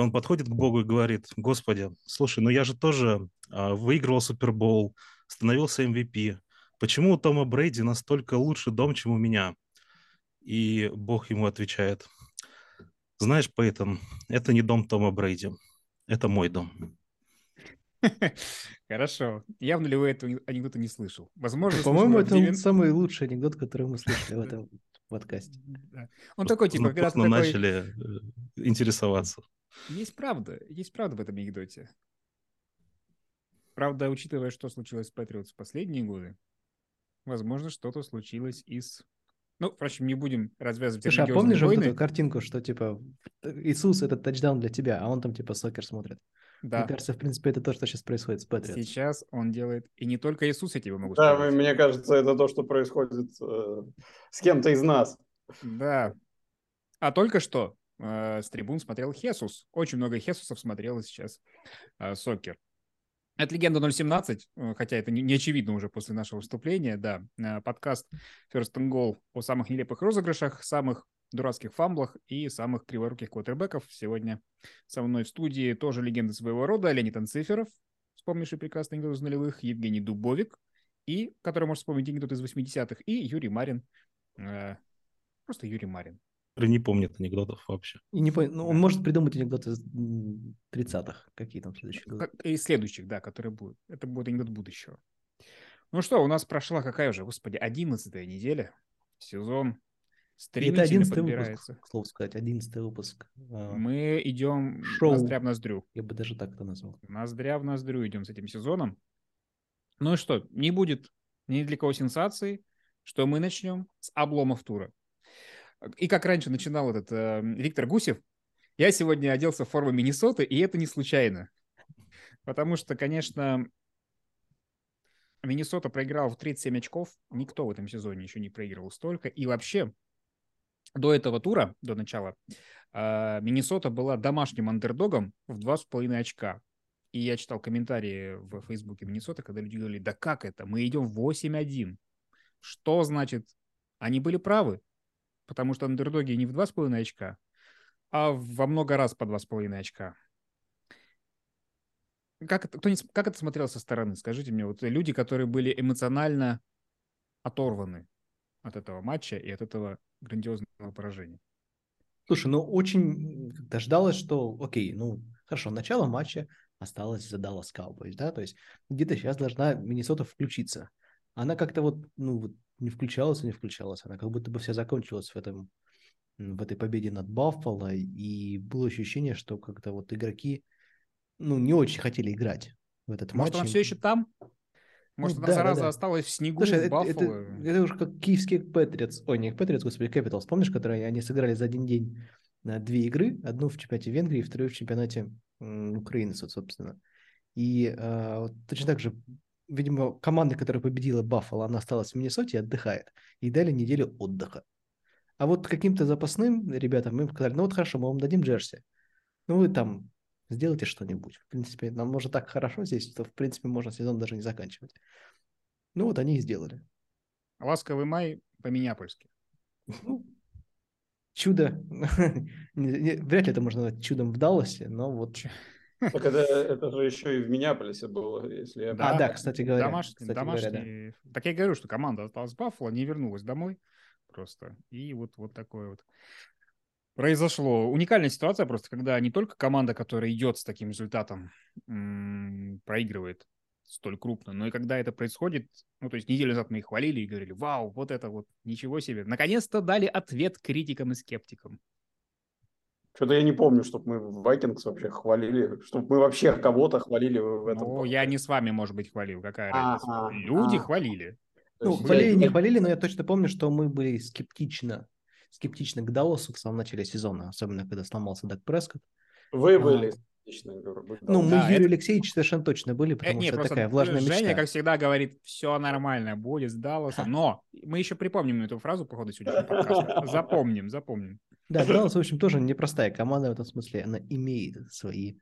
он подходит к Богу и говорит, Господи, слушай, ну я же тоже а, выигрывал Супербол, становился MVP. Почему у Тома Брейди настолько лучше дом, чем у меня? И Бог ему отвечает, знаешь, Пейтон, это не дом Тома Брейди, это мой дом. Хорошо. Явно ли вы этого анекдота не слышал? Возможно, По-моему, это 9... самый лучший анекдот, который мы слышали в этом подкасте. Он такой, типа, когда ты начали э, интересоваться. Есть правда, есть правда в этом анекдоте. Правда, учитывая, что случилось с Патриотс в последние годы, возможно, что-то случилось и с ну, впрочем, не будем развязывать Слушай, а помнишь войны? эту картинку, что типа Иисус это тачдаун для тебя, а он там типа сокер смотрит? Да. Мне кажется, в принципе, это то, что сейчас происходит с Патриотс. Сейчас он делает, и не только Иисус, я тебе могу да, сказать. Да, мне кажется, это то, что происходит э, с кем-то из нас. Да. А только что э, с трибун смотрел Хесус. Очень много Хесусов смотрело сейчас э, сокер. Это «Легенда 017», э, хотя это не, очевидно уже после нашего выступления, да. Э, подкаст First and Goal о самых нелепых розыгрышах, самых дурацких фамблах и самых криворуких квотербеков. Сегодня со мной в студии тоже легенды своего рода Леонид Анциферов, вспомнивший прекрасный анекдот из нулевых, Евгений Дубовик, и, который может вспомнить анекдот из 80-х, и Юрий Марин. Э, просто Юрий Марин не помнит анекдотов вообще. И не помнит. Ну, он может придумать анекдоты из 30-х, какие там следующие. И следующих, да, которые будут. Это будет анекдот будущего. Ну что, у нас прошла какая уже, господи, одиннадцатая неделя. Сезон стремительно это 11 подбирается. выпуск, слово сказать, одиннадцатый выпуск. А, Мы идем Шоу. ноздря в ноздрю. Я бы даже так это назвал. Ноздря в ноздрю идем с этим сезоном. Ну и что, не будет ни для кого сенсации, что мы начнем с обломов тура. И как раньше начинал этот э, Виктор Гусев, я сегодня оделся в форму Миннесоты, и это не случайно. Потому что, конечно, Миннесота проиграл в 37 очков. Никто в этом сезоне еще не проигрывал столько. И вообще, до этого тура, до начала, э, Миннесота была домашним андердогом в 2,5 очка. И я читал комментарии в Фейсбуке Миннесоты, когда люди говорили, да как это, мы идем 8-1. Что значит? Они были правы потому что андердоги не в 2,5 очка, а во много раз по 2,5 очка. Как это, кто не, как это смотрелось со стороны? Скажите мне, вот люди, которые были эмоционально оторваны от этого матча и от этого грандиозного поражения. Слушай, ну очень ждалось, что, окей, ну хорошо, начало матча осталось за Dallas Cowboys, да, то есть где-то сейчас должна Миннесота включиться. Она как-то вот, ну, вот не включалась и не включалась. Она как будто бы вся закончилась в этом в этой победе над Баффало, и было ощущение, что как-то вот игроки, ну, не очень хотели играть в этот Может, матч. Может, она все еще там? Может, ну, она да, зараза да, да. осталась в снегу, Слушай, в это, это, это уже как киевские Патриотс, ой, не Патриотс, господи, Capitals, помнишь, которые они сыграли за один день на две игры, одну в чемпионате Венгрии, вторую в чемпионате Украины, собственно. И э, вот точно так же видимо, команда, которая победила Баффало, она осталась в Миннесоте и отдыхает. И дали неделю отдыха. А вот каким-то запасным ребятам мы сказали, ну вот хорошо, мы вам дадим джерси. Ну вы там сделайте что-нибудь. В принципе, нам может так хорошо здесь, что в принципе можно сезон даже не заканчивать. Ну вот они и сделали. Ласковый май по-миняпольски. Ну, чудо. Вряд ли это можно назвать чудом в Далласе, но вот так это, это же еще и в Миннеаполисе было, если я... Да, а, да, кстати говоря. Домашний, кстати домашний... Говоря, да. Так я говорю, что команда осталась в Баффало, не вернулась домой просто. И вот, вот такое вот произошло. Уникальная ситуация просто, когда не только команда, которая идет с таким результатом, м- проигрывает столь крупно, но и когда это происходит, ну, то есть неделю назад мы их хвалили и говорили, вау, вот это вот, ничего себе. Наконец-то дали ответ критикам и скептикам. Что-то я не помню, чтобы мы в Vikings вообще хвалили, чтобы мы вообще кого-то хвалили в этом. Ну, я не с вами, может быть, хвалил, какая разница. Люди хвалили. Ну, хвалили, не хвалили, но я точно помню, что мы были скептично, скептично к Далласу в самом начале сезона, особенно когда сломался Дак Прескотт. Вы были скептично. Ну, мы да, Юрий это... Алексеевич совершенно точно были, потому э, нет, что такая влажная Женя, мечта. как всегда, говорит, все нормально, будет с Далласом. Но мы еще припомним эту фразу по ходу сегодняшнего подкаста. Запомним, запомним. Да, Даллас, в общем, тоже непростая команда в этом смысле. Она имеет свои,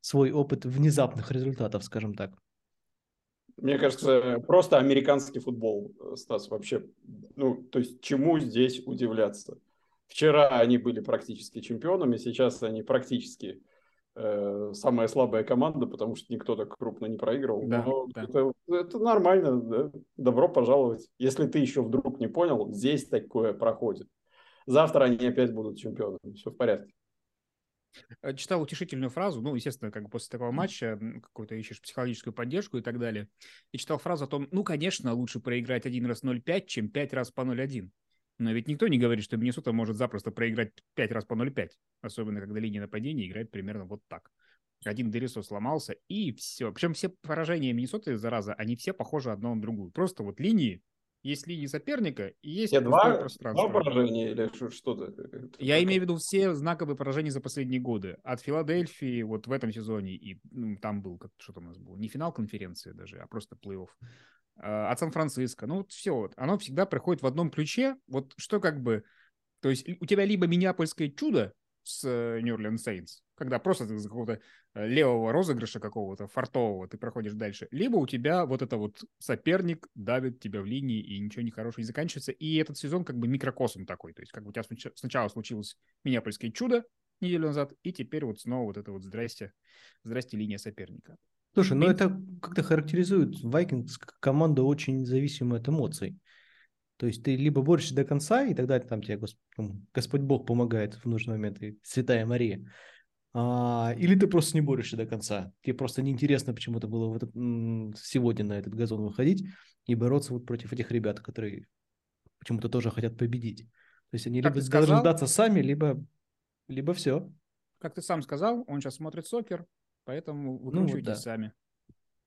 свой опыт внезапных результатов, скажем так. Мне кажется, просто американский футбол, Стас, вообще, ну, то есть чему здесь удивляться? Вчера они были практически чемпионами, сейчас они практически э, самая слабая команда, потому что никто так крупно не проигрывал. Да, Но да. Это, это нормально, да. добро пожаловать. Если ты еще вдруг не понял, здесь такое проходит. Завтра они опять будут чемпионами, все в порядке. Э, Читал утешительную фразу, ну, естественно, как бы после такого матча какую-то ищешь психологическую поддержку и так далее. И читал фразу о том, ну, конечно, лучше проиграть один раз 0-5, чем пять раз по 0-1. Но ведь никто не говорит, что Миннесота может запросто проиграть пять раз по 0-5. Особенно, когда линия нападения играет примерно вот так. Один Дерисо сломался, и все. Причем все поражения Миннесоты, зараза, они все похожи одно на другую. Просто вот линии, есть линии соперника, и есть два, пространство. два поражения или что- что-то? Я имею в виду все знаковые поражения за последние годы. От Филадельфии вот в этом сезоне, и ну, там был, как что там у нас было, не финал конференции даже, а просто плей-офф. А, От Сан-Франциско. Ну, вот все. Вот. Оно всегда приходит в одном ключе. Вот что как бы... То есть у тебя либо миннеапольское чудо с New Orleans Saints, когда просто из какого-то э, левого розыгрыша какого-то, фартового, ты проходишь дальше, либо у тебя вот это вот соперник давит тебя в линии, и ничего нехорошего не заканчивается, и этот сезон как бы микрокосм такой, то есть как бы у тебя сначала случилось Миннеапольское чудо неделю назад, и теперь вот снова вот это вот здрасте, здрасте линия соперника. Слушай, ну это как-то характеризует Vikings как команду очень зависимую от эмоций. То есть ты либо борешься до конца, и тогда там тебе Гос- ну, Господь Бог помогает в нужный момент, и Святая Мария. А, или ты просто не борешься до конца. Тебе просто неинтересно почему-то было в этот, сегодня на этот газон выходить и бороться вот против этих ребят, которые почему-то тоже хотят победить. То есть они Как либо должны сдаться сами, либо, либо все. Как ты сам сказал, он сейчас смотрит сокер, поэтому Ну вот выкручивайтесь да. сами.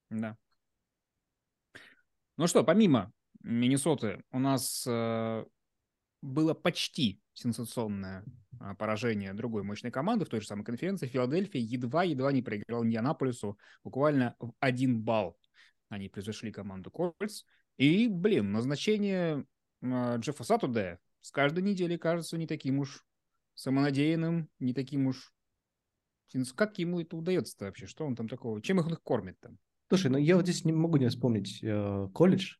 Да. Ну что, помимо Миннесоты, у нас э, было почти сенсационное а, поражение другой мощной команды в той же самой конференции. Филадельфия едва-едва не проиграл Индианаполису буквально в один балл. Они превзошли команду Кольц. И, блин, назначение э, Джеффа Сатудея с каждой недели кажется не таким уж самонадеянным, не таким уж... Как ему это удается вообще? Что он там такого? Чем их кормит там? Слушай, ну я вот здесь не могу не вспомнить э, колледж.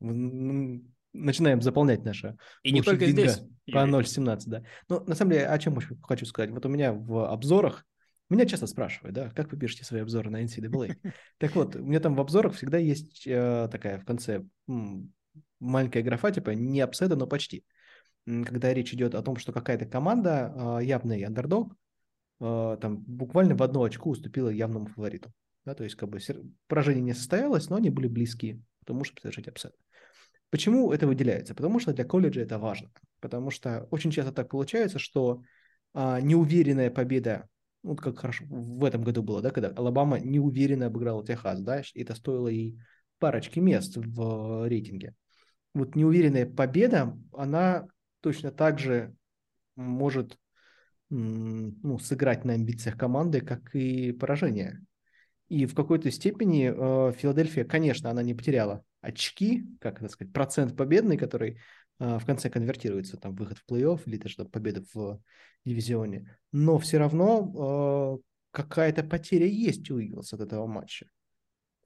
М, Начинаем заполнять наше И не только здесь. По Юрий. 0.17, да. Ну, на самом деле, о чем хочу- сказать. Вот у меня в обзорах, меня часто спрашивают, да, как вы пишете свои обзоры на NCAA. Так вот, у меня там в обзорах всегда есть э, такая в конце м, маленькая графа, типа не upset а, но почти. Когда речь идет о том, что какая-то команда, э, явный андердог, э, там буквально в одну очку уступила явному фавориту. Да, то есть как бы поражение не состоялось, но они были близки к тому, чтобы совершить upset. Почему это выделяется? Потому что для колледжа это важно. Потому что очень часто так получается, что а, неуверенная победа, ну, вот как хорошо в этом году было, да, когда Алабама неуверенно обыграла Техас, да, и это стоило ей парочки мест в э, рейтинге. Вот неуверенная победа, она точно так же может ну, сыграть на амбициях команды, как и поражение. И в какой-то степени э, Филадельфия, конечно, она не потеряла очки, как это сказать, процент победный, который э, в конце конвертируется, там, выход в плей-офф или даже победа в дивизионе. Но все равно э, какая-то потеря есть у Иглс от этого матча.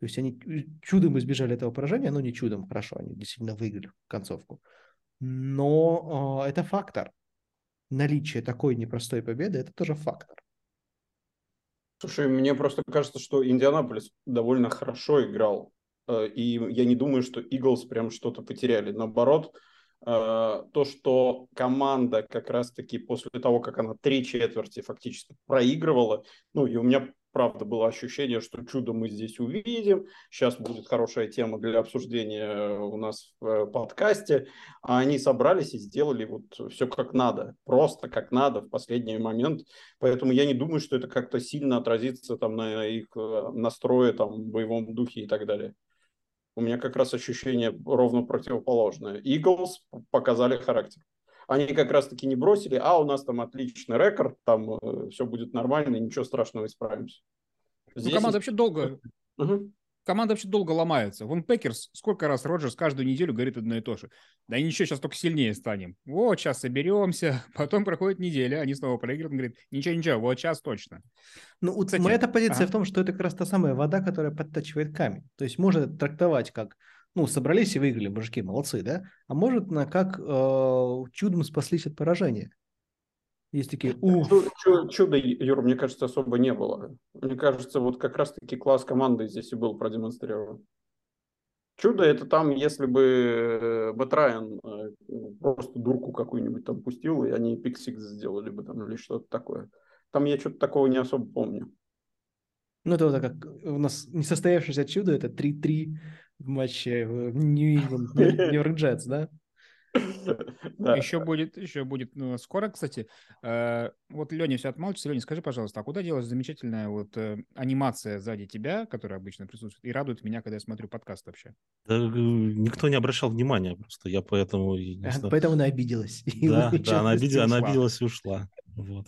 То есть они чудом избежали этого поражения, но не чудом, хорошо, они действительно выиграли концовку. Но э, это фактор. Наличие такой непростой победы – это тоже фактор. Слушай, мне просто кажется, что Индианаполис довольно хорошо играл. Э, И я не думаю, что Иглс прям что-то потеряли. Наоборот, э, то, что команда как раз-таки после того, как она три четверти фактически проигрывала, ну и у меня правда было ощущение, что чудо мы здесь увидим. Сейчас будет хорошая тема для обсуждения у нас в подкасте. А они собрались и сделали вот все как надо, просто как надо в последний момент. Поэтому я не думаю, что это как-то сильно отразится там на их э, настрое, там, боевом духе и так далее. У меня как раз ощущение ровно противоположное. Eagles показали характер. Они как раз-таки не бросили, а у нас там отличный рекорд, там э, все будет нормально, ничего страшного, исправимся. Ну, Здесь команда есть- вообще долго, Мгм. Команда вообще долго ломается. Вон Packers, сколько раз Роджерс каждую неделю говорит одно и то же. Да ничего, сейчас только сильнее станем. Вот, сейчас соберемся. Потом проходит неделя, они снова проигрывают. Он говорит, ничего, ничего, вот сейчас точно. Ну, вот Кстати, моя-то позиция ага. в том, что это как раз та самая вода, которая подтачивает камень. То есть можно это трактовать как, ну, собрались и выиграли, мужики, молодцы, да? А может на как э, чудом спаслись от поражения. Есть такие, уф. Чудо, Юр, мне кажется, особо не было. Мне кажется, вот как раз-таки класс команды здесь и был продемонстрирован. Чудо это там, если бы э, Бэтрайан э, просто дурку какую-нибудь там пустил, и они пиксик сделали бы там или что-то такое. Там я что-то такого не особо помню. Ну, это вот как у нас несостоявшееся чудо, это 3-3 в матче Нью-Ингланд, Нью-Йорк Джетс, да? Да. Еще будет, еще будет ну, скоро, кстати. Э, вот Леня все отмалчивается. Леня, скажи, пожалуйста, а куда делась замечательная вот э, анимация сзади тебя, которая обычно присутствует, и радует меня, когда я смотрю подкаст вообще? Да, э, никто не обращал внимания просто, я поэтому... Не знаю. Поэтому она обиделась. Да, да она, обидел, она обиделась и ушла. Вот.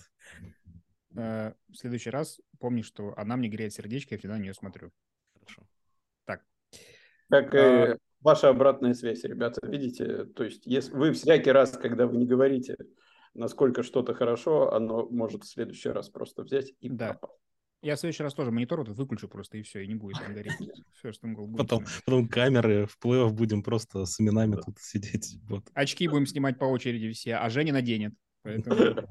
В следующий раз помни, что она мне греет сердечко, я всегда на нее смотрю. Хорошо. Так. Как а... ваша обратная связь, ребята, видите? То есть если вы всякий раз, когда вы не говорите, насколько что-то хорошо, оно может в следующий раз просто взять и да. Пропасть. Я в следующий раз тоже монитор вот выключу просто, и все, и не будет там гореть. Потом, потом камеры в плей будем просто с именами тут сидеть. Вот. Очки будем снимать по очереди все, а Женя наденет. Поэтому...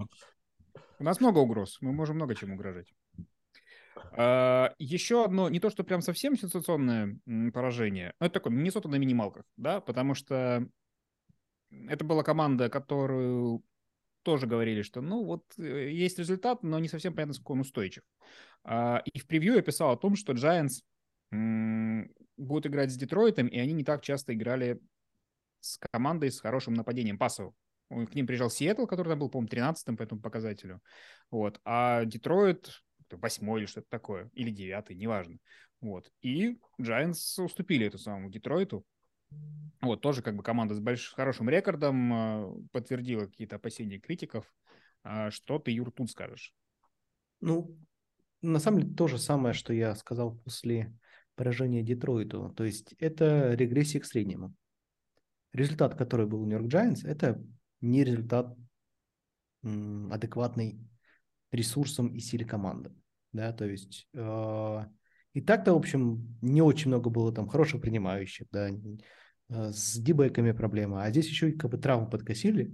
У нас много угроз, мы можем много чем угрожать. А, еще одно, не то, что прям совсем сенсационное поражение, но это такое, Миннесота на минималках, да, потому что это была команда, которую тоже говорили, что, ну, вот э, есть результат, но не совсем понятно, сколько он устойчив. А, и в превью я писал о том, что Giants будут играть с Детройтом, и они не так часто играли с командой с хорошим нападением пасовым. К ним приезжал Сиэтл, который там был, по-моему, 13-м по этому показателю. Вот. А Детройт восьмой или что-то такое, или девятый, неважно. Вот. И Giants уступили эту самому Детройту. Вот, тоже как бы команда с большим, хорошим рекордом а, подтвердила какие-то опасения критиков. А что ты, Юр, тут скажешь? Ну, на самом деле то же самое, что я сказал после поражения Детройту. То есть это регрессия к среднему. Результат, который был у Нью-Йорк Giants, это не результат адекватный ресурсам и силе команды. Да, то есть э, и так-то, в общем, не очень много было там хороших принимающих, да, э, с дебеками проблема, а здесь еще и как бы травму подкосили,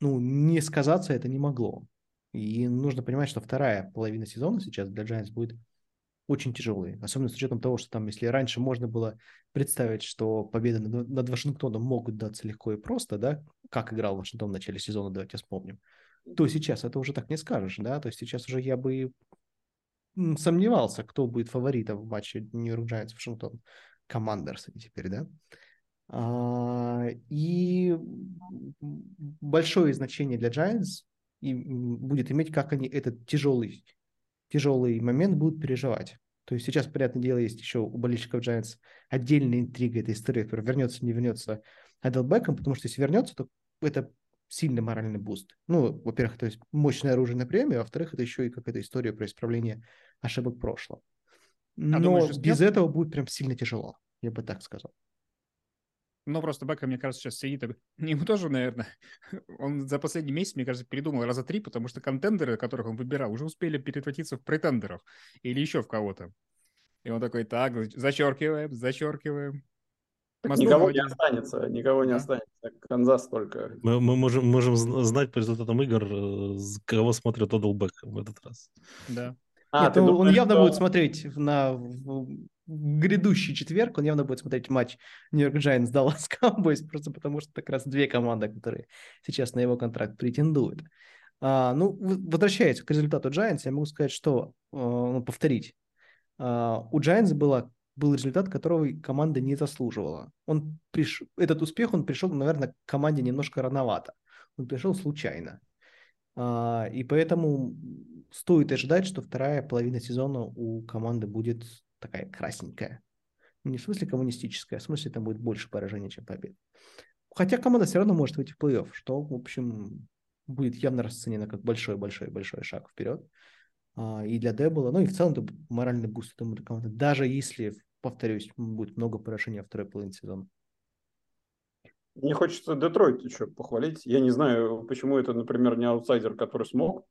ну, не сказаться это не могло. И нужно понимать, что вторая половина сезона сейчас для Giants будет очень тяжелый, особенно с учетом того, что там, если раньше можно было представить, что победы над, над Вашингтоном могут даться легко и просто, да, как играл Вашингтон в начале сезона, давайте вспомним, то сейчас это уже так не скажешь, да, то есть сейчас уже я бы сомневался, кто будет фаворитом в матче Нью-Йорк Giants Вашингтон. Командерс теперь, да? А, и большое значение для Giants и будет иметь, как они этот тяжелый, тяжелый момент будут переживать. То есть сейчас, понятное дело, есть еще у болельщиков Giants отдельная интрига этой истории, которая вернется, не вернется Оделл Бекхэм, потому что если вернется, то это сильный моральный буст. Ну, во-первых, это мощное оружие на приеме, а во-вторых, это еще и какая-то история про исправление ошибок прошлого. А Но а думаешь, без этого будет прям сильно тяжело, я бы так сказал. Ну, просто Бекхэм, мне кажется, сейчас сидит. Ему тоже, наверное, он за последний месяц, мне кажется, передумал раза три, потому что contender ы, которых он выбирал, уже успели превратиться в pretender ов или еще в кого-то. И он такой, так, зачеркиваем, зачеркиваем. Никого не останется, никого не останется. Канзас только. Мы, мы можем, можем знать по результатам игр, э, кого смотрит Одел Бекхэм в этот раз. Да. А, Нет, он, думаешь, он явно что... будет смотреть на в, грядущий четверг, он явно будет смотреть матч Нью-Йорк Giants Даллас Cowboys, просто потому что как раз две команды, которые сейчас на его контракт претендуют. А, ну, возвращаясь к результату Giants, я могу сказать, что, э, ну, повторить, а, у Giants была был результат, которого команда не заслуживала. Он приш... Этот успех, он пришел, наверное, к команде немножко рановато. Он пришел случайно. А, и поэтому стоит ожидать, что вторая половина сезона у команды будет такая красненькая. Не в смысле коммунистическая, а в смысле там будет больше поражений, чем побед. Хотя команда все равно может выйти в плей-офф, что, в общем, будет явно расценено как большой-большой-большой шаг вперед. А, и для Дэйбола, ну и в целом это моральный буст этому команды, даже если, повторюсь, будет много поражений во второй половине сезона. Мне хочется Детройт еще похвалить. Я не знаю, почему это, например, не аутсайдер, который смог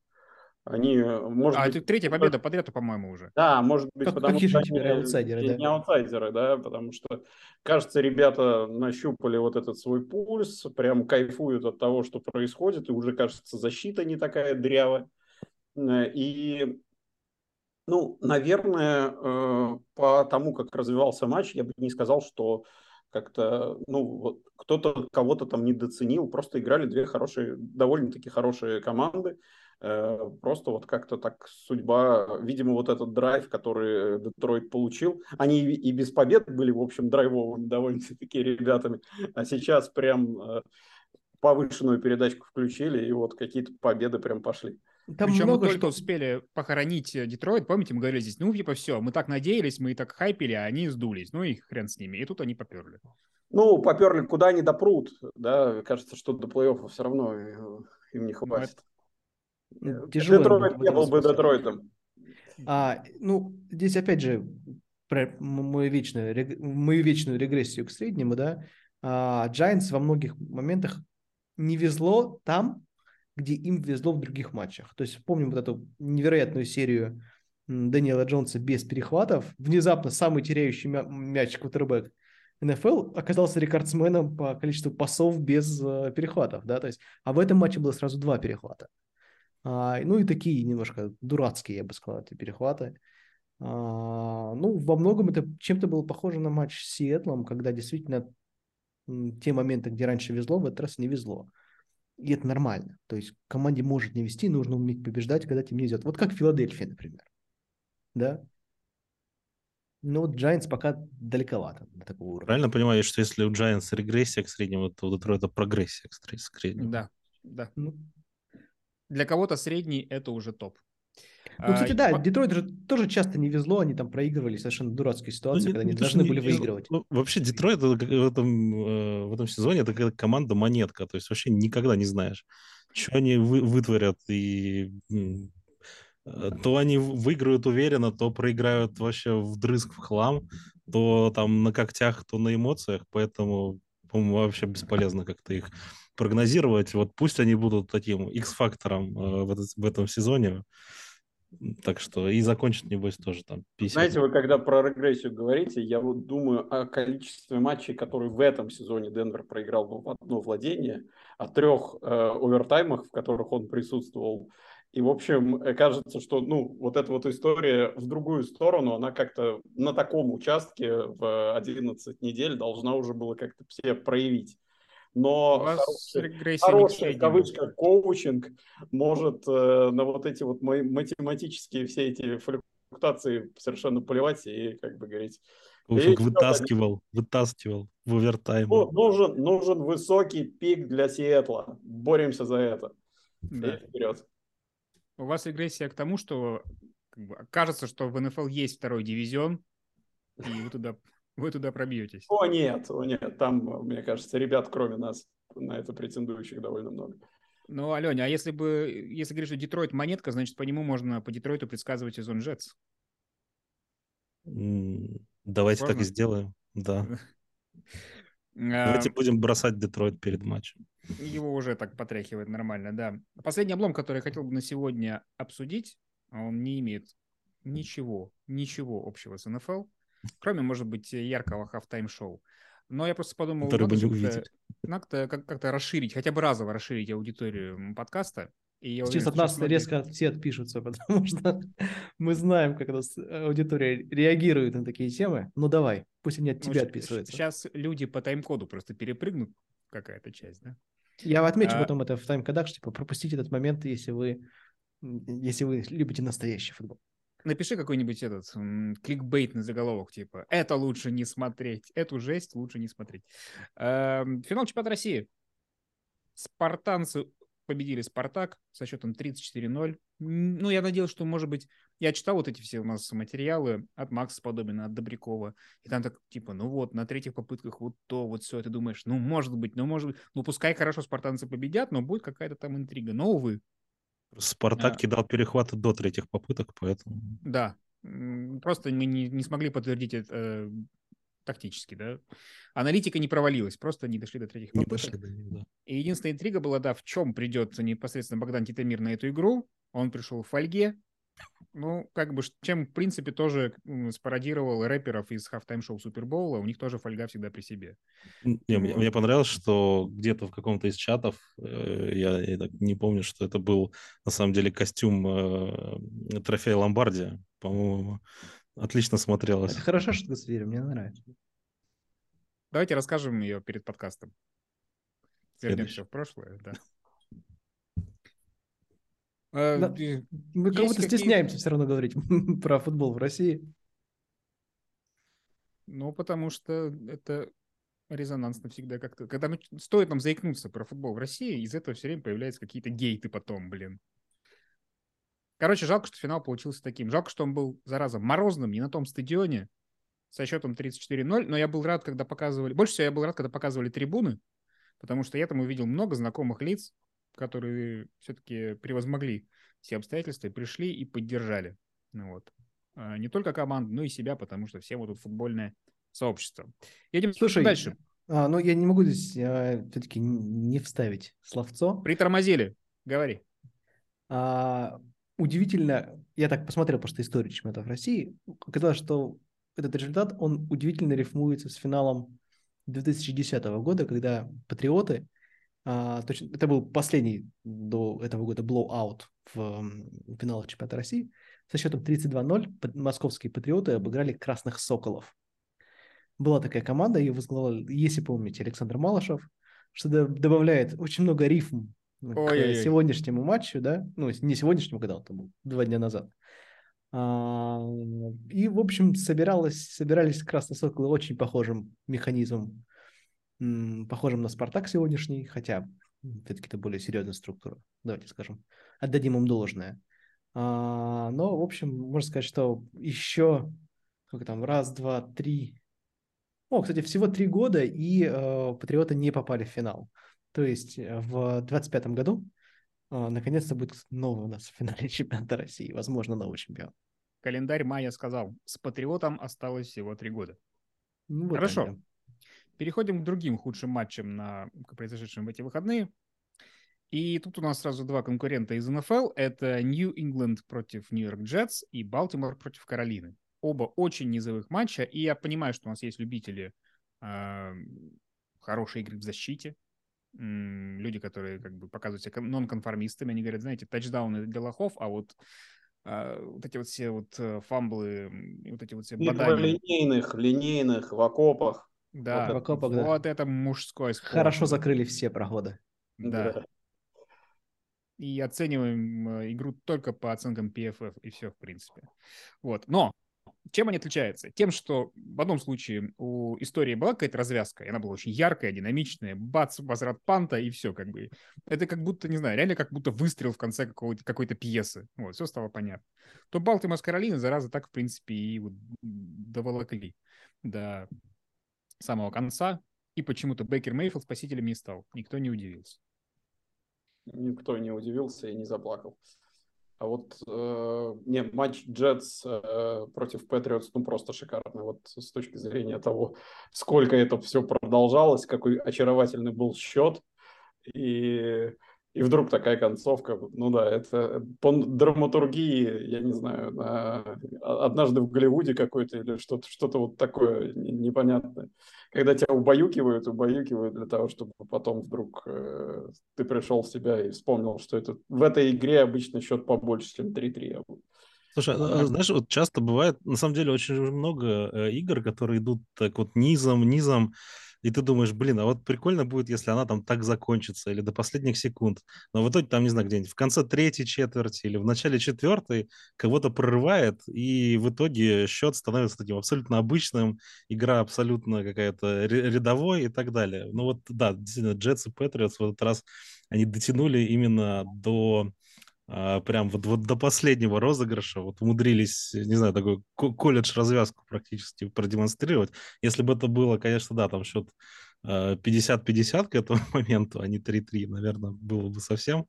Они, может а быть, это третья победа подряд, по-моему, уже. Да, может быть, Как- потому какие что они аутсайдеры, не, да? не аутсайдеры, да, потому что, кажется, ребята нащупали вот этот свой пульс, прям кайфуют от того, что происходит, и уже, кажется, защита не такая дрявая. Э, И, ну, наверное, э, по тому, как развивался матч, я бы не сказал, что как-то, ну, вот кто-то кого-то там недооценил, просто играли две хорошие, довольно-таки хорошие команды, Э, Просто вот как-то так судьба, видимо, вот этот драйв, который Детройт получил, они и без побед были, в общем, драйвовыми довольно-таки ребятами, а сейчас прям повышенную передачку включили, и вот какие-то победы прям пошли. Там Причем много мы только что- успели похоронить э, Детройт. Помните, мы говорили здесь, ну, типа, все, мы так надеялись, мы и так хайпили, а они сдулись. Ну и хрен с ними. И тут они поперли. Ну, поперли, куда они допрут, да, кажется, что до плей-оффа все равно э, им не хватит. Ну, тяжело им Детройт будет в не был бы. Детройтом. А, ну, здесь опять же про мою вечную, мою вечную регрессию к среднему, да, а, Giants во многих моментах не везло там, где им везло в других матчах. То есть помним вот эту невероятную серию Дэниела Джонса без перехватов. Внезапно самый теряющий мя- мяч квотербек НФЛ оказался рекордсменом по количеству пасов без э, перехватов, да, то есть, а в этом матче было сразу два перехвата. А, ну и такие немножко дурацкие, я бы сказал, эти перехваты. А, ну, во многом это чем-то было похоже на матч с Сиэтлом, когда действительно те моменты, где раньше везло, в этот раз не везло. И это нормально. То есть команде может не вести, нужно уметь побеждать, когда тебе не везет. Вот как Филадельфия, например. Да? Ну, вот Giants пока далековато до такого уровня. Правильно понимаю, что если у Giants регрессия к среднему, то у Детройта прогрессия к среднему? Да, да. Ну, Для кого-то средний это уже топ. Ну, кстати, А, да, по- Детройт же тоже часто не везло, они там проигрывали совершенно дурацкие Ну, ситуации, не- когда они что должны не были везло. выигрывать. Ну, вообще Детройт как- в этом, э, в этом сезоне это какая-то команда монетка, то есть вообще никогда не знаешь, что они вы- вытворят и э, то они выиграют уверенно, то проиграют вообще вдрызг в хлам, то там на когтях, то на эмоциях, поэтому, по-моему, вообще бесполезно как-то их прогнозировать. Вот пусть они будут таким X-фактором э, в, этот- в этом сезоне, так что и закончат, небось, тоже там 50. Знаете, вы когда про регрессию говорите, я вот думаю о количестве матчей, которые в этом сезоне Денвер проиграл в одно владение, о трех э, овертаймах, в которых он присутствовал. И, в общем, э, кажется, что, ну, вот эта вот история в другую сторону, она как-то на таком участке в 11 недель должна уже была как-то все проявить. Но хороший- хороший, в кавычках, коучинг может э, на вот эти вот мои математические все эти флюктуации совершенно поливать и, как бы говорить, Коучинг И всё, вытаскивал, вытаскивал в овертайм. «Ну, нужен, нужен высокий пик для Сиэтла. Боремся за это. Да. И вперед. У вас регрессия к тому, что как бы, кажется, что в НФЛ есть второй дивизион, и вы туда, вы туда пробьетесь. О, нет, о, нет, там, мне кажется, ребят, кроме нас, на это претендующих довольно много. Ну, Аленя, а если бы, если говоришь, что Детройт монетка, значит, по нему можно по Детройту предсказывать сезон Джетс. Давайте так и Можно? сделаем. Да. А, Давайте будем бросать Детройт перед матчем. Его уже так потряхивает нормально, да. Последний облом, который я хотел бы на сегодня обсудить, он не имеет ничего, ничего общего с НФЛ, кроме, может быть, яркого хафтайм-шоу. Но я просто подумал, Который надо как-то- надо как- как-то расширить, хотя бы разово расширить аудиторию подкаста. И я уверен, Сейчас от что нас многие- резко все отпишутся, потому что мы знаем, как у нас аудитория реагирует на такие темы. Ну давай, пусть они от Ну, тебя отписываются. Сейчас люди по тайм-коду просто перепрыгнут какая-то часть, да? Я отмечу А- потом это в тайм-кодах, что, типа пропустите этот момент, если вы, если вы любите настоящий футбол. Напиши какой-нибудь этот м, кликбейтный заголовок, типа «Это лучше не смотреть», «Эту жесть лучше не смотреть». Эм, Финал чемпионата России. Спартанцы победили Спартак со счетом 34-0. М, Ну, я надеялся, что, может быть, я читал вот эти все у нас материалы от Макса Подобина, от Добрякова, и там так, типа, ну вот, на третьих попытках вот то, вот все, ты думаешь, ну, может быть, ну, может быть, ну, пускай хорошо спартанцы победят, но будет какая-то там интрига. Но, увы, Спартак А. кидал перехваты до третьих попыток, поэтому... Да, просто мы не, не смогли подтвердить это э, тактически, да. Аналитика не провалилась, просто не дошли до третьих Не попыток. дошли до них, да. И единственная интрига была, да, в чем придет непосредственно Богдан Титамир на эту игру. Он пришел в фольге, ну, как бы, чем, в принципе, тоже спародировал рэперов из хафтайм-шоу Супербоула, у них тоже фольга всегда при себе. Не, мне, мне понравилось, что где-то в каком-то из чатов, э, я, я так не помню, что это был на самом деле костюм э, трофея Ломбардия, по-моему, отлично смотрелось. Это хорошо, что ты сверил, мне нравится. Давайте расскажем ее перед подкастом. Вернемся в прошлое, да. Э, да. Мы как будто стесняемся все равно говорить про футбол в России. Ну, потому что это резонансно всегда как-то. Когда мы... стоит нам заикнуться про футбол в России, из этого все время появляются какие-то гейты потом, блин. Короче, жалко, что финал получился таким. Жалко, что он был, зараза, морозным, не на том стадионе, со счетом 34-0, но я был рад, когда показывали... Больше всего я был рад, когда показывали трибуны, потому что я там увидел много знакомых лиц, которые все-таки превозмогли все обстоятельства пришли и поддержали. Ну, вот. А, не только команду, но и себя, потому что все вот тут футбольное сообщество. Едем Слушай, дальше. А, ну я не могу здесь а, все-таки не вставить словцо. Притормозили. Говори. А, удивительно, я так посмотрел просто историю в России, оказалось, что этот результат, он удивительно рифмуется с финалом 2010 года, когда патриоты точно, это был последний до этого года blowout в финалах чемпионата России. Со счетом 32-0 московские патриоты обыграли красных соколов. Была такая команда, ее возглавлял, если помните, Александр Малышев, что добавляет очень много рифм к ой сегодняшнему матчу, да, ну, не сегодняшнему, когда он там был, два дня назад. А, и, в общем, собиралось, собирались красные соколы очень похожим механизмом похожим на Спартак сегодняшний, хотя все-таки это более серьезная структура, давайте скажем. Отдадим им должное. А, но, в общем, можно сказать, что еще, как там, раз, два, три... О, кстати, всего три года, и э, Патриоты не попали в финал. То есть э, в 25 году э, наконец-то будет новый у нас в финале чемпионата России, возможно, новый чемпион. Календарь Майя сказал, с Патриотом осталось всего три года. Ну, вот Хорошо. Да. Переходим к другим худшим матчам, на, произошедшим в эти выходные. И тут у нас сразу два конкурента из НФЛ. Это Нью-Ингланд против Нью-Йорк Джетс и Балтимор против Каролины. Оба очень низовых матча. И я понимаю, что у нас есть любители э, хорошей игры в защите. Люди, которые как бы показывают себя нон-конформистами. Они говорят, знаете, тачдауны для лохов, а вот а, вот эти вот все вот э, фамблы, вот эти вот все бадания. линейных, линейных, в окопах. Да, вот, окопах, да. вот это мужской спорт. Хорошо закрыли все проходы. Да. да. И оцениваем э, игру только по оценкам PFF, и все, в принципе. Вот. Но чем они отличаются? Тем, что в одном случае у истории была какая-то развязка, и она была очень яркая, динамичная, бац, возврат панта, и все, как бы. Это как будто, не знаю, реально как будто выстрел в конце какой-то, какой-то пьесы. Вот, все стало понятно. То Балтимор с Каролиной, зараза, так, в принципе, и вот доволокли до самого конца, и почему-то Бейкер Мейфилд спасителем не стал. Никто не удивился. Никто не удивился и не заплакал. А вот э, не, матч Джетс э, против Патриотс, ну, просто шикарный. Вот с точки зрения того, сколько это все продолжалось, какой очаровательный был счет. И и вдруг такая концовка, ну да, это по драматургии, я не знаю, на, однажды в Голливуде какой-то или что-то что вот такое непонятное. Когда тебя убаюкивают, убаюкивают для того, чтобы потом вдруг э, ты пришел в себя и вспомнил, что это в этой игре обычно счет побольше, чем 3-3. Слушай, а, знаешь, вот часто бывает, на самом деле, очень много э, игр, которые идут так вот низом, низом, и ты думаешь, блин, а вот прикольно будет, если она там так закончится, или до последних секунд. Но в итоге там, не знаю, где-нибудь в конце третьей четверти или в начале четвертой кого-то прорывает, и в итоге счет становится таким абсолютно обычным, игра абсолютно какая-то рядовой и так далее. Ну вот, да, действительно, Джетс и Патриотс в этот раз они дотянули именно до прям вот, вот до последнего розыгрыша вот умудрились, не знаю, такой колледж-развязку практически продемонстрировать. Если бы это было, конечно, да, там счет 50-50 а, к этому моменту, а не 3-3, наверное, было бы совсем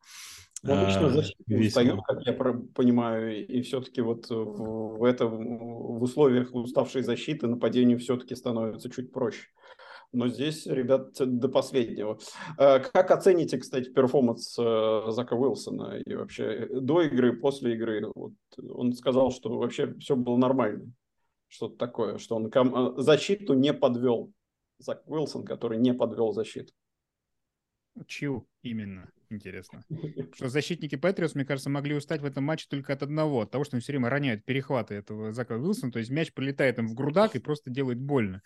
ну, обычно защита устает, как я понимаю, и все-таки вот в, этом, в условиях уставшей защиты нападению все-таки становится чуть проще. Но здесь ребят до последнего. Э, как оцените, кстати, перформанс э, Зака Уилсона и вообще до игры, после игры? Вот он сказал, что вообще все было нормально. Что-то такое, что он защиту не подвел. Зак Уилсон, который не подвел защиту. Чью именно, интересно. Что защитники Патриос, мне кажется, могли устать в этом матче только от одного, от того, что они все время роняют перехваты этого Зака Уилсона, то есть мяч прилетает им в грудак и просто делает больно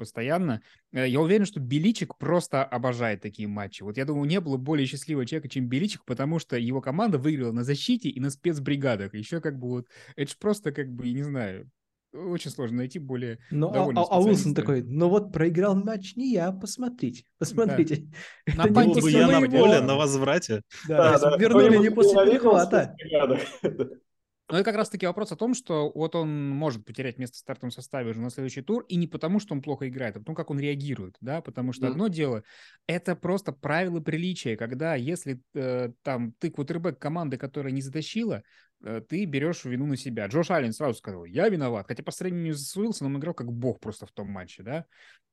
постоянно. Э, я уверен, что Беличик просто обожает такие матчи. Вот я думаю, не было более счастливого человека, чем Беличик, потому что его команда выиграла на защите и на спецбригадах. Еще как бы вот, это же просто как бы, я не знаю, очень сложно найти более ну, а, а, а Уилсон такой, ну вот проиграл матч не я, посмотрите, посмотрите. Да. Это был бы я на поле на возврате. Да, да, да. вернули не после перехвата. Но это как раз-таки вопрос о том, что вот он может потерять место в стартовом составе уже на следующий тур, и не потому, что он плохо играет, а потому, как он реагирует, да, потому что mm. одно дело, это просто правило приличия, когда если э, там ты квотербек команды, которая не затащила, э, ты берешь вину на себя. Джош Аллен сразу сказал, я виноват, хотя по сравнению с Уилсоном он играл как бог просто в том матче, да,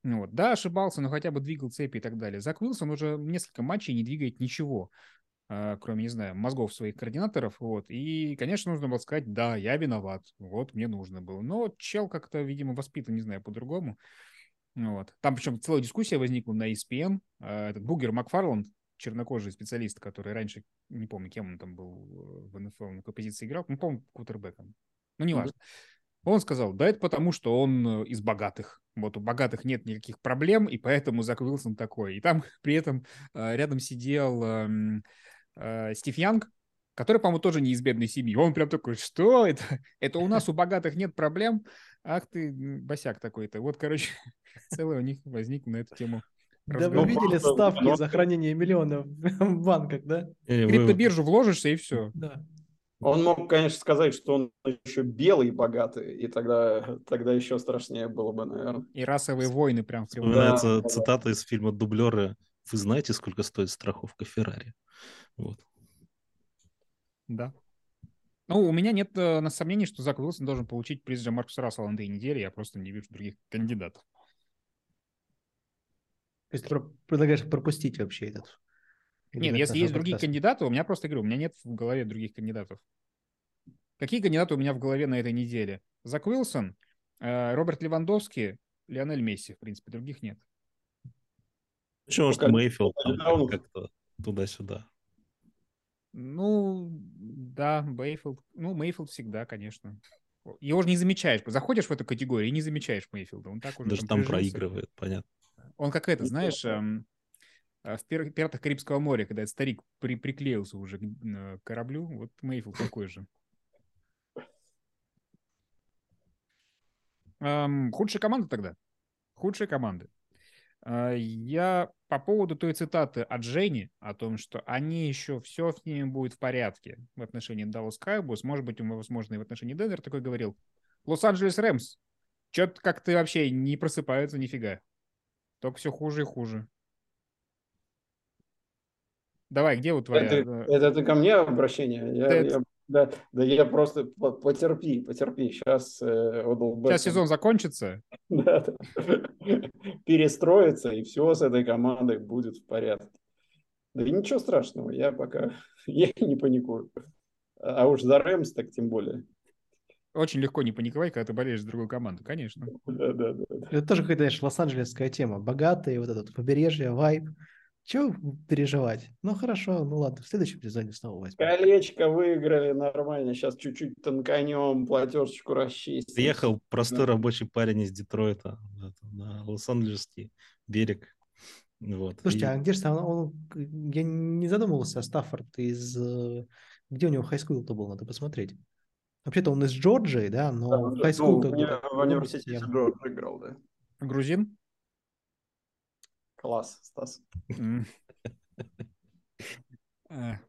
ну вот, да, ошибался, но хотя бы двигал цепи и так далее. Зак Уилсон уже несколько матчей не двигает ничего. А, кроме, не знаю, мозгов своих координаторов, вот, и, конечно, нужно было сказать, да, я виноват, вот, мне нужно было, но чел как-то, видимо, воспитан, не знаю, по-другому, вот, там причем целая дискуссия возникла на ESPN, а, этот Бугер Макфарланд, чернокожий специалист, который раньше, не помню, кем он там был в НФЛ, на какой позиции играл, ну, по-моему, кутербеком, ну, неважно. Он сказал, да, это потому, что он э, из богатых. Вот у богатых нет никаких проблем, и поэтому Зак Уилсон такой. И там при этом э, рядом сидел эм, э, Стив Янг, который, по-моему, тоже не из бедной семьи. Он прям такой, что это? Это у нас у богатых нет проблем? Ах ты, босяк такой-то. Вот, короче, целый у них возник на эту тему да вы видели ставки за хранение миллионов в банках, да? В криптобиржу вложишься и все. Да. Он мог, конечно, сказать, что он еще белый богатый, и тогда, тогда еще страшнее было бы, наверное. И расовые войны прям. Вспоминается да, цитата из фильма «Дублеры». Вы знаете, сколько стоит страховка Феррари? Вот. Да. Ну, у меня нет э, на сомнений, что Зак Уилсон должен получить приз за Маркуса Рассела на этой неделе. Я просто не вижу других кандидатов. То есть ты предлагаешь пропустить вообще этот? Нет, если есть другие кандидаты, у меня просто говорю, у меня нет в голове других кандидатов. Какие кандидаты у меня в голове на этой неделе? Зак Уилсон, э, Роберт Левандовский, Лионель Месси, в принципе, других нет. Почему, что Мейфилд как-то туда-сюда. Ну, да, Мейфилд. Ну, Мейфилд всегда, конечно. Его же не замечаешь. Заходишь в эту категорию и не замечаешь Мейфилда. Он так уже Даже там, там проигрывает, понятно. Он как это, знаешь, эм, в «Пиратах Карибского моря», когда этот старик при, приклеился уже к, к кораблю, вот Мейфилд такой же. Эм, худшая команда тогда? Худшая команда. А, я по поводу той цитаты от Жени о том, что они еще все с ними будет в порядке в отношении Dallas Cowboys, может быть, возможно, и в отношении Денвер такой говорил. Лос-Анджелес Рэмс, что-то как-то вообще не просыпаются нифига. Только все хуже и хуже. Давай, где вот твоя... Это, это, это ко мне обращение? Я, это... я, да, да я просто потерпи, потерпи. Сейчас э, Сейчас сезон закончится. Перестроится, и все с этой командой будет в порядке. Да и ничего страшного, я пока я не паникую. А уж за Рэмс так тем более. Очень легко не паниковать, когда ты болеешь за другую команду, конечно. Да, да, да. Это тоже какая-то, знаешь, лос-анджелесская тема. Богатые, вот этот побережье, вайб. Чего переживать? Ну хорошо, ну ладно, в следующем сезоне снова возьмем. Колечко выиграли нормально, сейчас чуть-чуть тонканем, платежечку расчистим. Приехал простой да. рабочий парень из Детройта на Лос-Анджелесский берег. Вот. Слушайте, и... а где же он, он, я не задумывался, Стаффорд из... Где у него хайскул-то был, надо посмотреть. Вообще-то он из Джорджии, да, но да, в хайскул... Ну, как бы, в университете Джорджии играл, да. Грузин? Класс, Стас. А.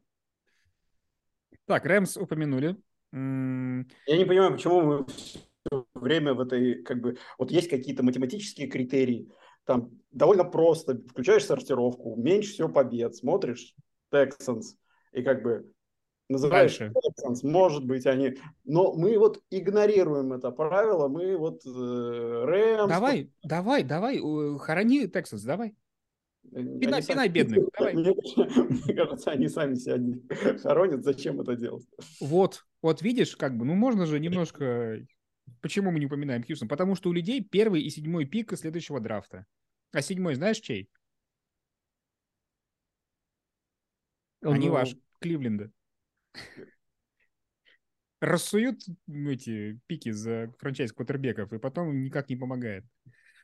Так, Рэмс упомянули. Я не понимаю, почему мы все время в этой, как бы, вот есть какие-то математические критерии, там довольно просто, включаешь сортировку, меньше всего побед, смотришь Texans, и как бы называешь Дальше. Texans, может быть, они... Но мы вот игнорируем это правило, мы вот э, Рэмс... Давай, давай, давай, хорони Тексас, давай. Они Пинай, сами- пинай бедных, давай. Мне, мне кажется, они сами себя хоронят. Зачем это делать? Вот, вот видишь, как бы, ну можно же немножко... Почему мы не упоминаем Хьюстон? Потому что у людей первый и седьмой пик следующего драфта. А седьмой знаешь чей? Он, Они ну, ваш, Кливленда. Рассуют эти пики за франчайз квотербеков, и потом никак не помогает.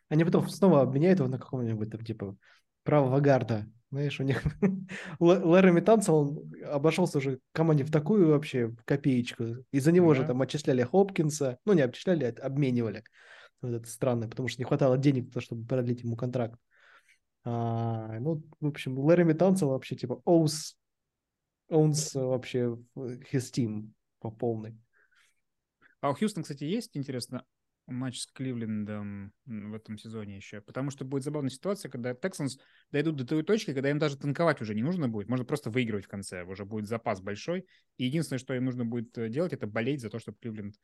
Они потом снова обменяют его на какого-нибудь там типа правого гарда. Знаешь, у них Л- Лэрэми Танцел, он обошелся уже команде в такую вообще копеечку. Из-за него же там отчисляли Хопкинса. Ну, не отчисляли, а обменивали. Вот это странно, потому что не хватало денег, то, чтобы продлить ему контракт. А, ну, в общем, Лэрэми Танцел вообще типа owns, owns вообще his team по полной. А у Хьюстон, кстати, есть, интересно, матч с Кливлендом в этом сезоне еще? Потому что будет забавная ситуация, когда Texans дойдут до той точки, когда им даже танковать уже не нужно будет. Можно просто выигрывать в конце. Уже будет запас большой. И единственное, что им нужно будет э, делать, это болеть за то, чтобы Кливленд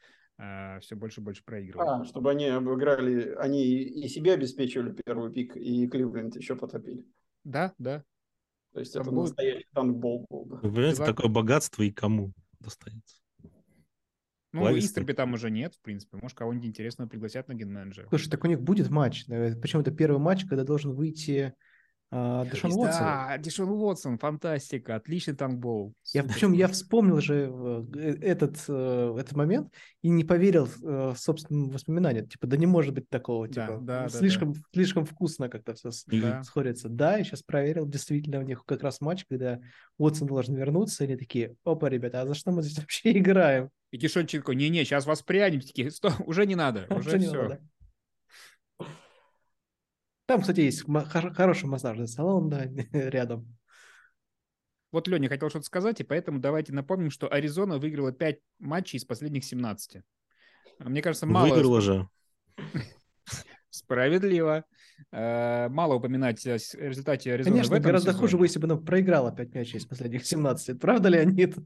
все больше и больше проигрывал. А, чтобы они обыграли, они и себе обеспечивали первый пик, и Кливленд еще потопили. Да, да. То есть Там это будет- настоящий танкбол был бы. Вы понимаете, Два- такое богатство и кому достанется? Ну, Лавистый. Истерби там уже нет, в принципе. Может, кого-нибудь интересного пригласят на ген-менеджера. Слушай, так у них будет матч. э, Причем это первый матч, когда должен выйти Дэшон Уотсон. Да, Дешон Уотсон, фантастика, отличный танкбол. Я, причем я вспомнил же э, этот, э, этот момент и не поверил э, собственным воспоминаниям. Типа, да не может быть такого. Да, Типа, да, да, слишком, слишком вкусно как-то все Да. сходится. Да, и сейчас проверил. Действительно, у них как раз матч, когда Уотсон должен вернуться. И они такие, опа, ребята, а за что мы здесь вообще играем? И Кишончик такой, не-не, сейчас воспрянем. Такие, «Стоп, уже не надо, уже Уже не все. надо. Там, кстати, есть хороший массажный салон, да, рядом. Вот Леня хотел что-то сказать, и поэтому давайте напомним, что Аризона выиграла 5 матчей из последних 17. А Мне кажется, мало... Выиграла же. Справедливо. Э, Мало упоминать о результате Аризоны в Конечно, этом гораздо сезоне. хуже, бы, если бы она проиграла 5 мячей из последних 17. Правда, Леонид? Ну,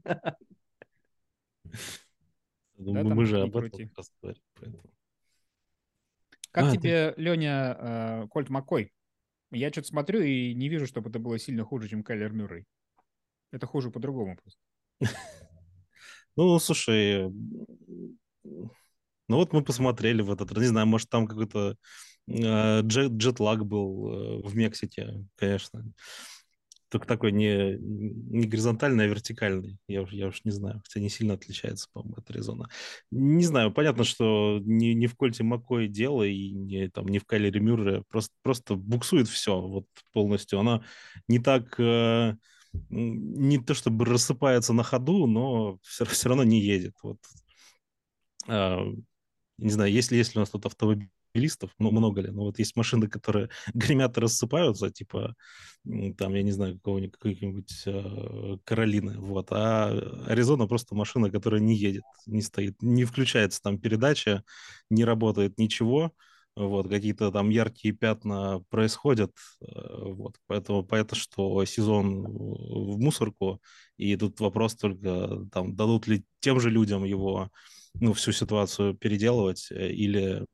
Да, мы, там мы же об этом говорим, поэтому. Как А, тебе, Леня, э, Кольт Маккой? Я что-то смотрю и не вижу, чтобы это было сильно хуже, чем Кайлер Мюррей. Это хуже по-другому просто. Ну, слушай, ну вот мы посмотрели в этот раз. Не знаю, может, там какой-то э, джет, джетлаг был э, в Мексике, конечно. Только такой не, не горизонтальный, а вертикальный. Я уж, я уж не знаю, хотя не сильно отличается, по-моему, от Аризона. Не знаю, понятно, что не, не в Кольте Маккой дело и не, там, не в Кайлере Мюрре. Просто, просто буксует все вот полностью. Она не так... э, не то чтобы рассыпается на ходу, но все, все равно не едет. Вот. А, не знаю, есть ли, есть ли у нас тут автомобилистов, ну, много ли, но вот есть машины, которые гремят и рассыпаются, типа, там, я не знаю, какого-нибудь, какой-нибудь э, Каролины, вот, а Аризона просто машина, которая не едет, не стоит, не включается там передача, не работает ничего, вот, какие-то там яркие пятна происходят, э, вот, поэтому понятно, что сезон в мусорку, и тут вопрос только, там, дадут ли тем же людям его, ну, всю ситуацию переделывать э, или,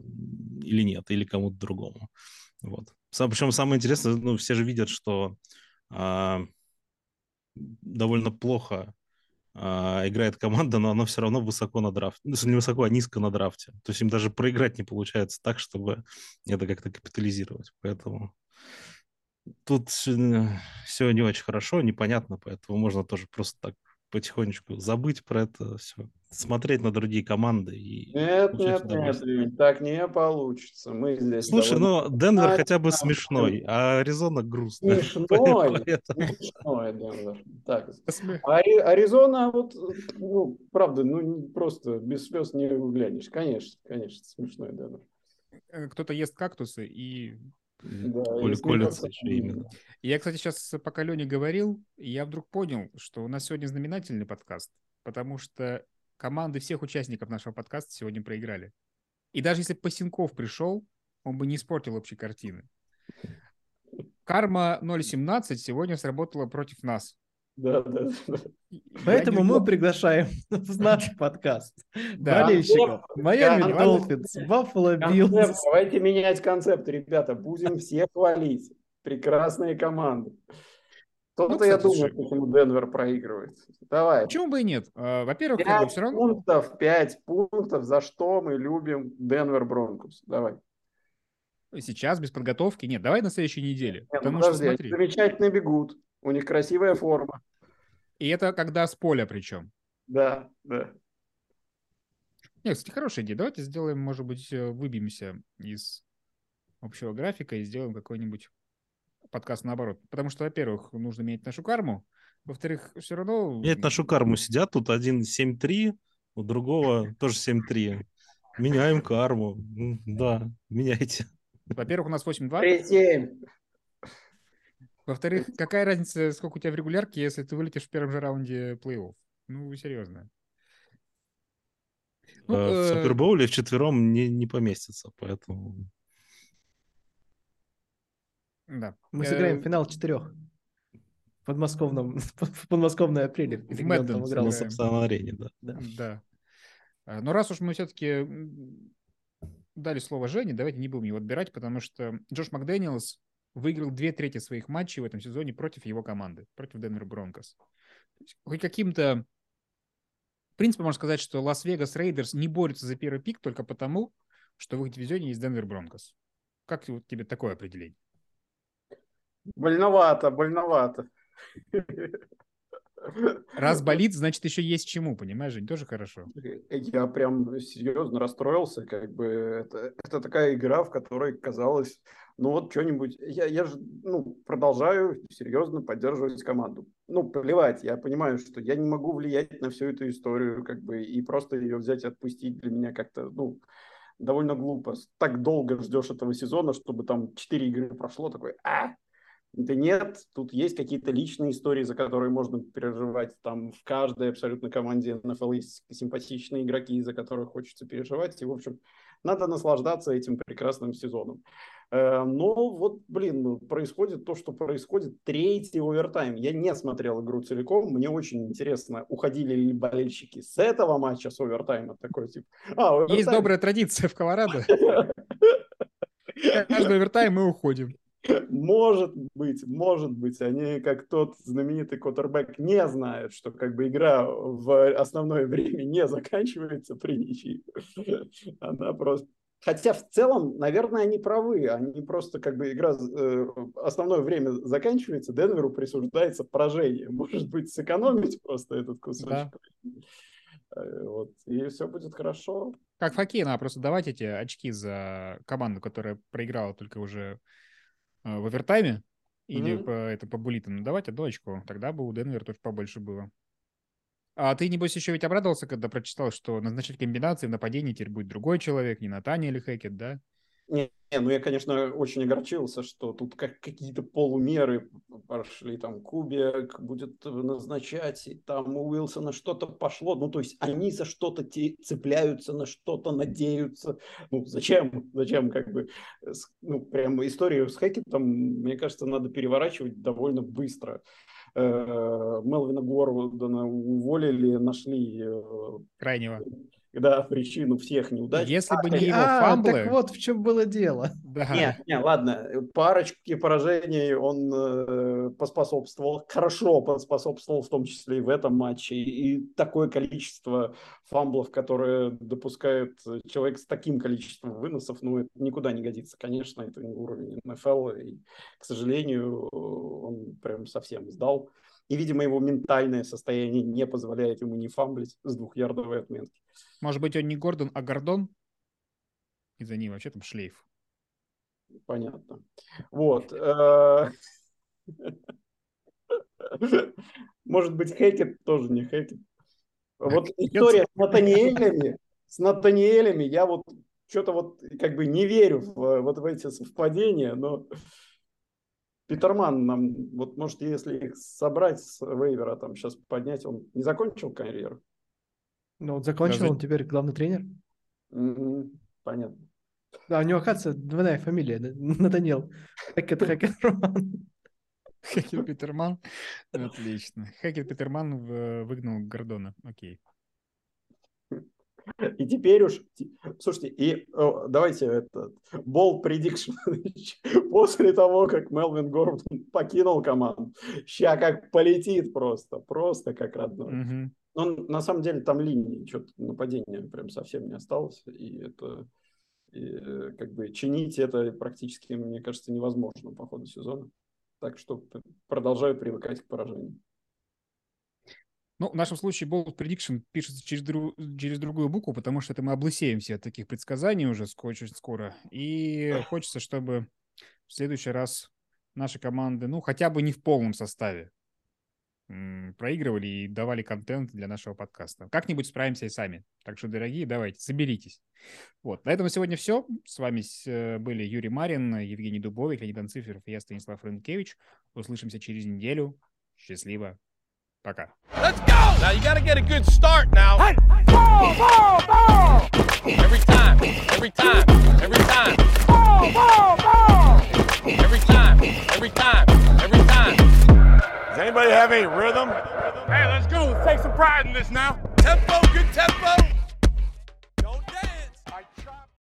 или нет, или кому-то другому, вот. Сам, причем самое интересное, ну, все же видят, что а, довольно плохо а, играет команда, но она все равно высоко на драфте. Ну, не высоко, а низко на драфте. То есть им даже проиграть не получается так, чтобы это как-то капитализировать. Поэтому тут все не очень хорошо, непонятно, поэтому можно тоже просто так потихонечку забыть про это все, смотреть на другие команды и Нет, нет, нет, так не получится. Мы здесь Слушай, довольно ну Денвер А, хотя бы да, смешной, а Аризона грустная. смешной. Поэтому- смешной Денвер. Так, Посме- Ари- Аризона, вот, ну, правда, ну, просто без слез не выглянешь. Конечно, конечно, смешной Денвер. э, Кто-то ест кактусы, и Да, если колется именно. Я, кстати, сейчас, пока Леня говорил, я вдруг понял, что у нас сегодня знаменательный подкаст, потому что команды всех участников нашего подкаста сегодня проиграли. И даже если бы Пасенков пришел, он бы не испортил общей картины. Карма 0.17 сегодня сработала против нас. Да, да, да. Поэтому Я мы уверен. приглашаем в наш подкаст Да. болельщиков Майами. Dolphins, Buffalo. Bills. Давайте менять концепт, ребята. Будем всех хвалить. Прекрасные команды. Кто-то, Ну, я думаю, слушай. почему Денвер проигрывает. Давай. Почему бы и нет? А, Во-первых, как бы все равно... пунктов, пять пунктов, за что мы любим Denver Broncos. Давай. Сейчас без подготовки нет. Давай на следующей неделе. Нет, ну Потому что подожди, смотри. замечательно бегут. У них красивая форма. И это когда с поля причем. Да, да. Нет, кстати, хорошая идея. Давайте сделаем, может быть, э, выбьемся из общего графика и сделаем какой-нибудь подкаст наоборот. Потому что, во-первых, нужно менять нашу карму. Во-вторых, все равно... Нет, нашу карму сидят, тут один 7-3, у другого тоже 7-3. Меняем карму. М, Да, меняйте. Во-первых, у нас 8-2. 3-7. Во-вторых, какая разница, сколько у тебя в регулярке, если ты вылетишь в первом же раунде плей-офф? Ну, серьезно. Ну, Э, В э, Супербоуле вчетвером не, не поместится, поэтому... Да. Мы Э, сыграем финал четырех. В подмосковном, в подмосковной апреле. В Мэдден играл. На сыграем. собственной арене, да. Да. Да. А, Но раз уж мы все-таки дали слово Жене, давайте не будем его отбирать, потому что Джош Макдэниелс выиграл две трети своих матчей в этом сезоне против его команды, против Denver Broncos. Хоть каким-то... В принципе, можно сказать, что Las Vegas Raiders не борются за первый пик только потому, что в их дивизионе есть Denver Broncos. Как вот тебе такое определение? Больновато, больновато. Раз болит, значит, еще есть чему, понимаешь, Жень? Тоже хорошо. Я прям серьезно расстроился, как бы это, это такая игра, в которой казалось, ну вот что-нибудь, я, я же ну, продолжаю серьезно поддерживать команду. Ну, плевать, я понимаю, что я не могу влиять на всю эту историю, как бы, и просто ее взять и отпустить для меня как-то, ну, довольно глупо. Так долго ждешь этого сезона, чтобы там 4 игры прошло, такой, а, да нет, тут есть какие-то личные истории, за которые можно переживать. Там в каждой абсолютно команде НФЛ есть симпатичные игроки, за которых хочется переживать. И, в общем, надо наслаждаться этим прекрасным сезоном. Э, Но вот, блин, ну, происходит то, что происходит. Третий овертайм. Я не смотрел игру целиком. Мне очень интересно, уходили ли болельщики с этого матча, с овертайма. Такой тип. А, Есть овертайм. добрая традиция в Колорадо. Каждый овертайм мы уходим. Может быть, может быть, они, как тот знаменитый квотербек, не знают, что как бы игра в основное время не заканчивается при ничьи. Она просто... Хотя в целом, наверное, они правы. Они просто как бы игра, э, основное время заканчивается, Денверу присуждается поражение. Может быть, сэкономить просто этот кусочек. Э, Вот, и все будет хорошо. Как в хоккее, надо просто давать эти очки за команду, которая проиграла только уже в овертайме или Мгм. по, это, по булитам. Давать одно очко. Тогда бы у Денвера тоже побольше было. А ты, небось, еще ведь обрадовался, когда прочитал, что назначать комбинации в нападении теперь будет другой человек, не Натаниэль или Хэкет, да? Не, не, ну я, конечно, очень огорчился, что тут как какие-то полумеры пошли, там Кубик будет назначать, и там у Уилсона что-то пошло, ну то есть они за что-то цепляются, на что-то надеются, ну зачем, зачем как бы, ну прям историю с Хэкетом, мне кажется, надо переворачивать довольно быстро. Э, Мелвина Гордона уволили, нашли э, Крайнего. Да, причину всех неудач. Если бы А, не его а, фамблы... так вот в чем было дело. Да. Не, не, ладно, парочки поражений он э, поспособствовал, хорошо поспособствовал, в том числе и в этом матче. И такое количество фамблов, которые допускает человек с таким количеством выносов, ну, это никуда не годится. Конечно, это не уровень НФЛ, и, к сожалению, он прям совсем сдал. И, видимо, его ментальное состояние не позволяет ему не фамблить с двухярдовой отметки. Может быть, он не Гордон, а Гордон? И за ним вообще там шлейф. Понятно. Вот. э, Может быть, Хекет тоже не Хекет. Вот история с Натаниэлями, с Натаниэлями, я вот что-то вот как бы не верю в, вот в эти совпадения, но Питерман нам, вот может, если их собрать с вейвера, там сейчас поднять, он не закончил карьеру? Ну, вот закончил Даже- он теперь главный тренер. Мгм, Понятно. Да, у него, оказывается, двойная фамилия. да, Натаниэл. Хэкет, Хэкет, Роман. Хекер Питерман. Отлично. Хекер Питерман выгнал Гордона. Окей. И теперь уж, слушайте, и о, давайте этот бол prediction после того, как Мелвин Гордон покинул команду, ща как полетит просто, просто как родной. Мгм. Но на самом деле там линии, что-то нападения прям совсем не осталось, и это и, э, как бы чинить это практически, мне кажется, невозможно по ходу сезона. Так что продолжаю привыкать к поражению. Ну, в нашем случае Bold Prediction пишется через, дру- через другую букву, потому что это мы облысеемся от таких предсказаний уже очень скоро. И хочется, чтобы в следующий раз наши команды, ну, хотя бы не в полном составе, проигрывали и давали контент для нашего подкаста. Как-нибудь справимся и сами. Так что, дорогие, давайте, соберитесь. Вот, на этом на сегодня все. С вами э, были Юрий Марин, Евгений Дубовик, Леонид Анциферов и я, Станислав Рынкевич. Услышимся через неделю. Счастливо. Okay. Let's go! Now you gotta get a good start now. Hey, ball, ball, ball. Every time, every time, every time. Ball, ball, ball. Every time, every time, every time. Does anybody have any rhythm? Hey, let's go. Take some pride in this now. Tempo, good tempo.